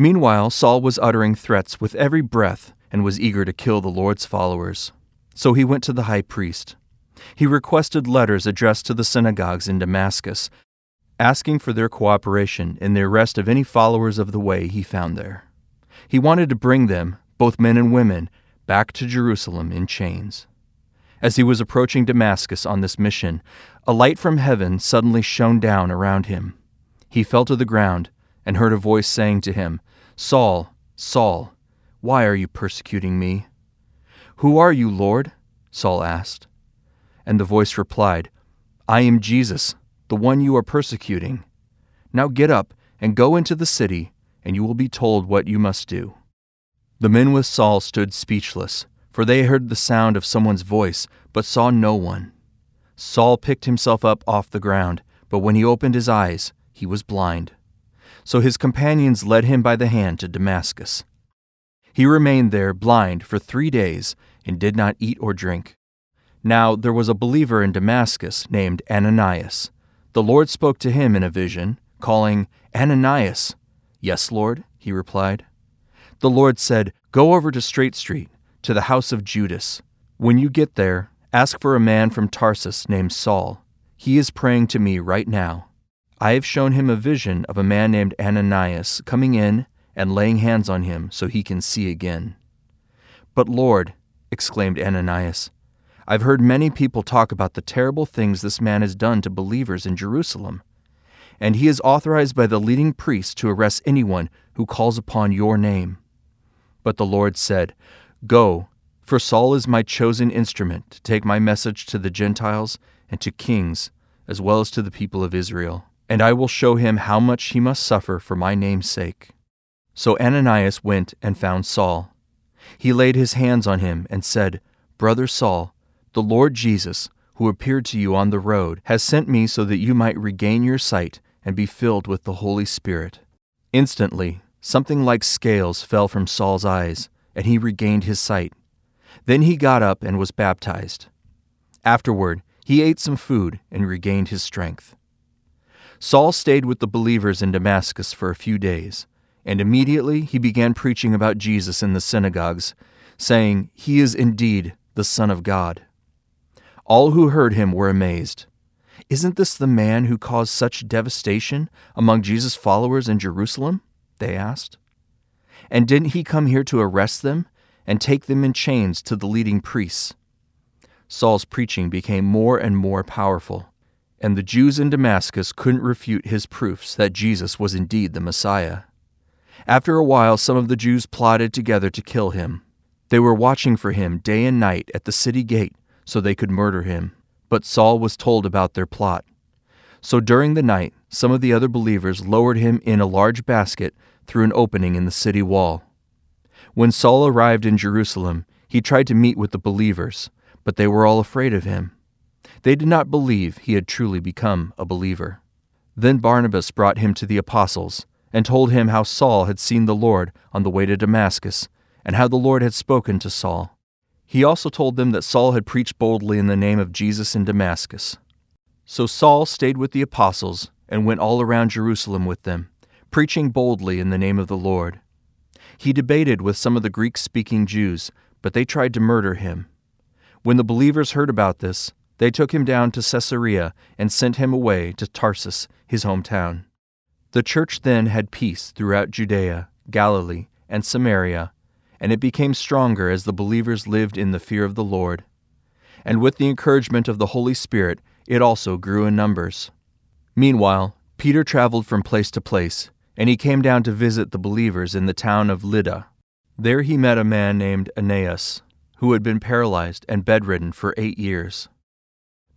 Meanwhile, Saul was uttering threats with every breath and was eager to kill the Lord's followers. So he went to the high priest. He requested letters addressed to the synagogues in Damascus, asking for their cooperation in the arrest of any followers of the way he found there. He wanted to bring them, both men and women, back to Jerusalem in chains. As he was approaching Damascus on this mission, a light from heaven suddenly shone down around him. He fell to the ground and heard a voice saying to him, Saul, Saul, why are you persecuting me? Who are you, Lord? Saul asked. And the voice replied, I am Jesus, the one you are persecuting. Now get up and go into the city, and you will be told what you must do. The men with Saul stood speechless, for they heard the sound of someone's voice, but saw no one. Saul picked himself up off the ground, but when he opened his eyes, he was blind. So his companions led him by the hand to Damascus. He remained there blind for three days and did not eat or drink. Now there was a believer in Damascus named Ananias. The Lord spoke to him in a vision, calling, Ananias. Yes, Lord, he replied. The Lord said, Go over to Straight Street, to the house of Judas. When you get there, ask for a man from Tarsus named Saul. He is praying to me right now. I have shown him a vision of a man named Ananias coming in and laying hands on him so he can see again. But Lord, exclaimed Ananias, I've heard many people talk about the terrible things this man has done to believers in Jerusalem. And he is authorized by the leading priests to arrest anyone who calls upon your name. But the Lord said, Go, for Saul is my chosen instrument to take my message to the Gentiles and to kings, as well as to the people of Israel and I will show him how much he must suffer for my name's sake. So Ananias went and found Saul. He laid his hands on him and said, Brother Saul, the Lord Jesus, who appeared to you on the road, has sent me so that you might regain your sight and be filled with the Holy Spirit. Instantly, something like scales fell from Saul's eyes, and he regained his sight. Then he got up and was baptized. Afterward, he ate some food and regained his strength. Saul stayed with the believers in Damascus for a few days, and immediately he began preaching about Jesus in the synagogues, saying, He is indeed the Son of God. All who heard him were amazed. Isn't this the man who caused such devastation among Jesus' followers in Jerusalem? They asked. And didn't he come here to arrest them and take them in chains to the leading priests? Saul's preaching became more and more powerful and the Jews in Damascus couldn't refute his proofs that Jesus was indeed the Messiah. After a while, some of the Jews plotted together to kill him. They were watching for him day and night at the city gate so they could murder him. But Saul was told about their plot. So during the night, some of the other believers lowered him in a large basket through an opening in the city wall. When Saul arrived in Jerusalem, he tried to meet with the believers, but they were all afraid of him. They did not believe he had truly become a believer. Then Barnabas brought him to the apostles, and told him how Saul had seen the Lord on the way to Damascus, and how the Lord had spoken to Saul. He also told them that Saul had preached boldly in the name of Jesus in Damascus. So Saul stayed with the apostles and went all around Jerusalem with them, preaching boldly in the name of the Lord. He debated with some of the Greek speaking Jews, but they tried to murder him. When the believers heard about this, they took him down to Caesarea and sent him away to Tarsus, his hometown. The church then had peace throughout Judea, Galilee, and Samaria, and it became stronger as the believers lived in the fear of the Lord. And with the encouragement of the Holy Spirit, it also grew in numbers. Meanwhile, Peter traveled from place to place, and he came down to visit the believers in the town of Lydda. There he met a man named Aeneas, who had been paralyzed and bedridden for eight years.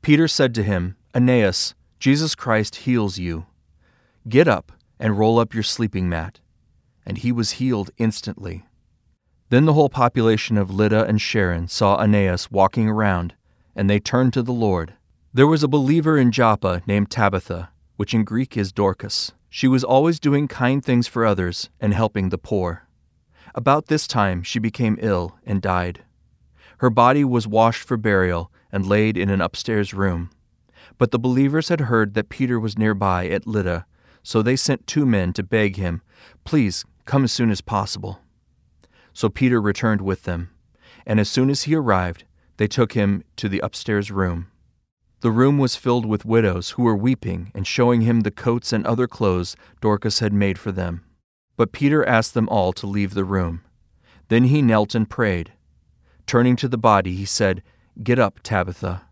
Peter said to him, Aeneas, Jesus Christ heals you. Get up and roll up your sleeping mat. And he was healed instantly. Then the whole population of Lydda and Sharon saw Aeneas walking around, and they turned to the Lord. There was a believer in Joppa named Tabitha, which in Greek is Dorcas. She was always doing kind things for others and helping the poor. About this time she became ill and died. Her body was washed for burial and laid in an upstairs room. But the believers had heard that Peter was nearby at Lydda, so they sent two men to beg him, Please come as soon as possible. So Peter returned with them, and as soon as he arrived, they took him to the upstairs room. The room was filled with widows who were weeping and showing him the coats and other clothes Dorcas had made for them. But Peter asked them all to leave the room. Then he knelt and prayed. Turning to the body, he said, Get up, Tabitha.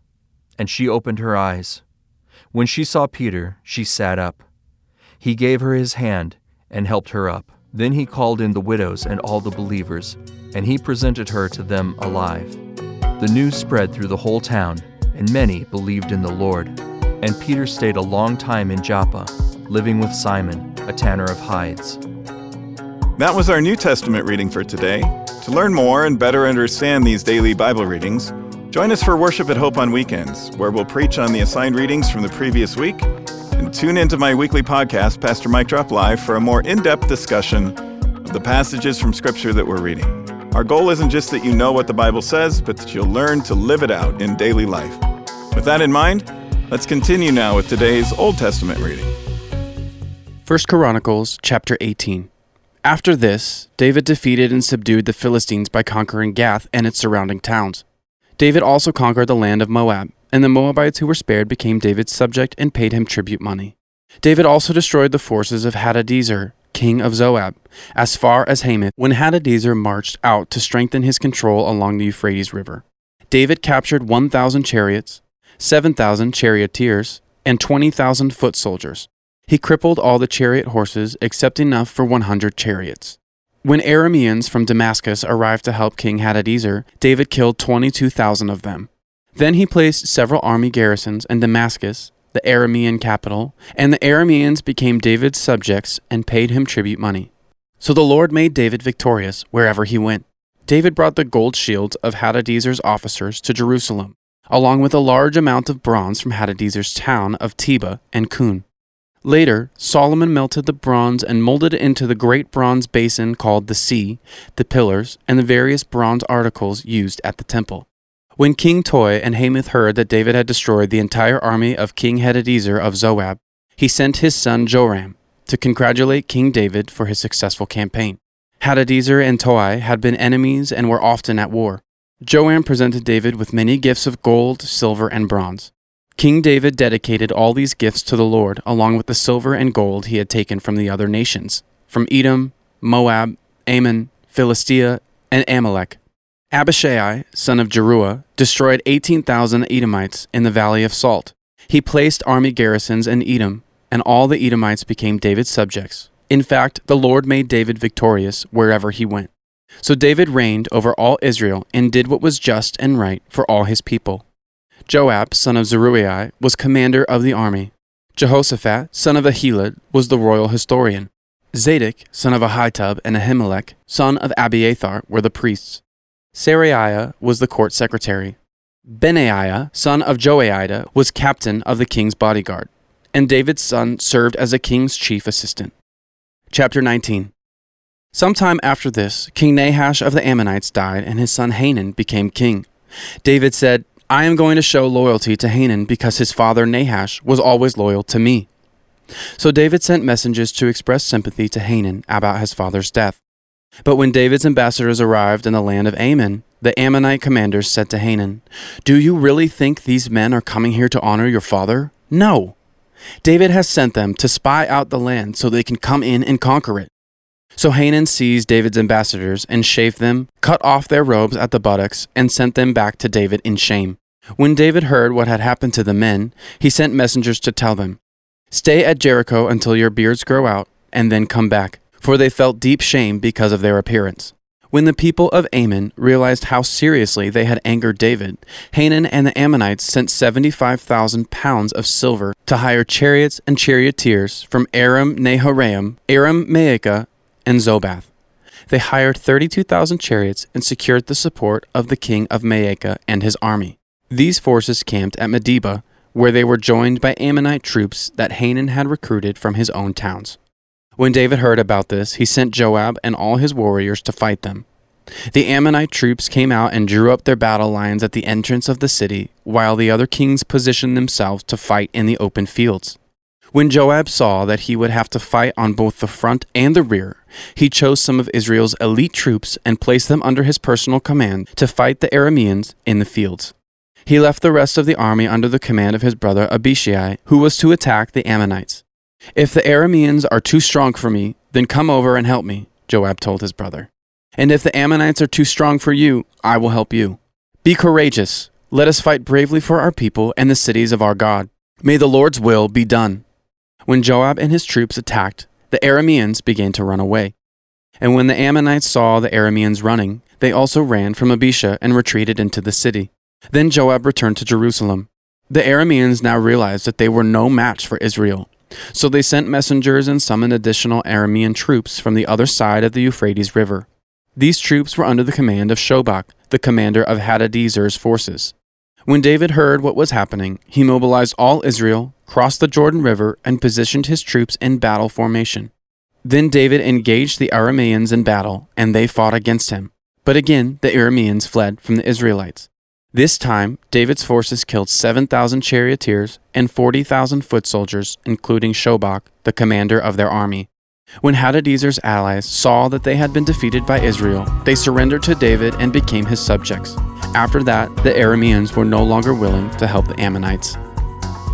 And she opened her eyes. When she saw Peter, she sat up. He gave her his hand and helped her up. Then he called in the widows and all the believers, and he presented her to them alive. The news spread through the whole town, and many believed in the Lord. And Peter stayed a long time in Joppa, living with Simon, a tanner of hides. That was our New Testament reading for today. To learn more and better understand these daily Bible readings, join us for worship at Hope on weekends, where we'll preach on the assigned readings from the previous week and tune into my weekly podcast, Pastor Mike Drop Live, for a more in depth discussion of the passages from Scripture that we're reading. Our goal isn't just that you know what the Bible says, but that you'll learn to live it out in daily life. With that in mind, let's continue now with today's Old Testament reading. 1 Chronicles chapter 18. After this, David defeated and subdued the Philistines by conquering Gath and its surrounding towns. David also conquered the land of Moab and the Moabites who were spared became David's subject and paid him tribute money. David also destroyed the forces of Hadadezer, king of Zobah, as far as Hamath when Hadadezer marched out to strengthen his control along the Euphrates River. David captured 1,000 chariots, 7,000 charioteers, and 20,000 foot soldiers. He crippled all the chariot horses except enough for 100 chariots. When Arameans from Damascus arrived to help King Hadadezer, David killed 22,000 of them. Then he placed several army garrisons in Damascus, the Aramean capital, and the Arameans became David's subjects and paid him tribute money. So the Lord made David victorious wherever he went. David brought the gold shields of Hadadezer's officers to Jerusalem, along with a large amount of bronze from Hadadezer's town of Tebah and Cun. Later, Solomon melted the bronze and molded it into the great bronze basin called the sea, the pillars, and the various bronze articles used at the temple. When King Toi and Hamath heard that David had destroyed the entire army of King Hadadezer of Zobah, he sent his son Joram to congratulate King David for his successful campaign. Hadadezer and Toi had been enemies and were often at war. Joram presented David with many gifts of gold, silver, and bronze. King David dedicated all these gifts to the Lord, along with the silver and gold he had taken from the other nations, from Edom, Moab, Ammon, Philistia, and Amalek. Abishai, son of Zeruiah, destroyed 18,000 Edomites in the Valley of Salt. He placed army garrisons in Edom, and all the Edomites became David's subjects. In fact, the Lord made David victorious wherever he went. So David reigned over all Israel and did what was just and right for all his people. Joab, son of Zeruiah, was commander of the army. Jehoshaphat, son of Ahilud, was the royal historian. Zadok, son of Ahitub, and Ahimelech, son of Abiathar, were the priests. Seraiah was the court secretary. Benaiah, son of Jehoiada, was captain of the king's bodyguard, and David's son served as a king's chief assistant. Chapter 19 Sometime after this, King Nahash of the Ammonites died, and his son Hanan became king. David said, I am going to show loyalty to Hanan because his father Nahash was always loyal to me. So David sent messengers to express sympathy to Hanan about his father's death. But when David's ambassadors arrived in the land of Ammon, the Ammonite commanders said to Hanan, Do you really think these men are coming here to honor your father? No. David has sent them to spy out the land so they can come in and conquer it. So Hanan seized David's ambassadors and shaved them, cut off their robes at the buttocks, and sent them back to David in shame. When David heard what had happened to the men, he sent messengers to tell them, Stay at Jericho until your beards grow out, and then come back for they felt deep shame because of their appearance. When the people of Ammon realized how seriously they had angered David, Hanan and the Ammonites sent 75,000 pounds of silver to hire chariots and charioteers from Aram Naharaim, Aram Maacah, and Zobah. they hired 32,000 chariots and secured the support of the king of Maacah and his army. These forces camped at Medeba, where they were joined by Ammonite troops that Hanan had recruited from his own towns. When David heard about this, he sent Joab and all his warriors to fight them. The Ammonite troops came out and drew up their battle lines at the entrance of the city, while the other kings positioned themselves to fight in the open fields. When Joab saw that he would have to fight on both the front and the rear, he chose some of Israel's elite troops and placed them under his personal command to fight the Arameans in the fields. He left the rest of the army under the command of his brother Abishai, who was to attack the Ammonites. If the Arameans are too strong for me, then come over and help me, Joab told his brother. And if the Ammonites are too strong for you, I will help you. Be courageous. Let us fight bravely for our people and the cities of our God. May the Lord's will be done. When Joab and his troops attacked, the Arameans began to run away. And when the Ammonites saw the Arameans running, they also ran from Abishai and retreated into the city. Then Joab returned to Jerusalem. The Arameans now realized that they were no match for Israel so they sent messengers and summoned additional Aramean troops from the other side of the Euphrates River. These troops were under the command of Shobach, the commander of Hadadezer's forces. When David heard what was happening, he mobilized all Israel, crossed the Jordan River, and positioned his troops in battle formation. Then David engaged the Arameans in battle, and they fought against him. But again the Arameans fled from the Israelites. This time, David's forces killed 7,000 charioteers and 40,000 foot soldiers, including Shobach, the commander of their army. When Hadadezer's allies saw that they had been defeated by Israel, they surrendered to David and became his subjects. After that, the Arameans were no longer willing to help the Ammonites.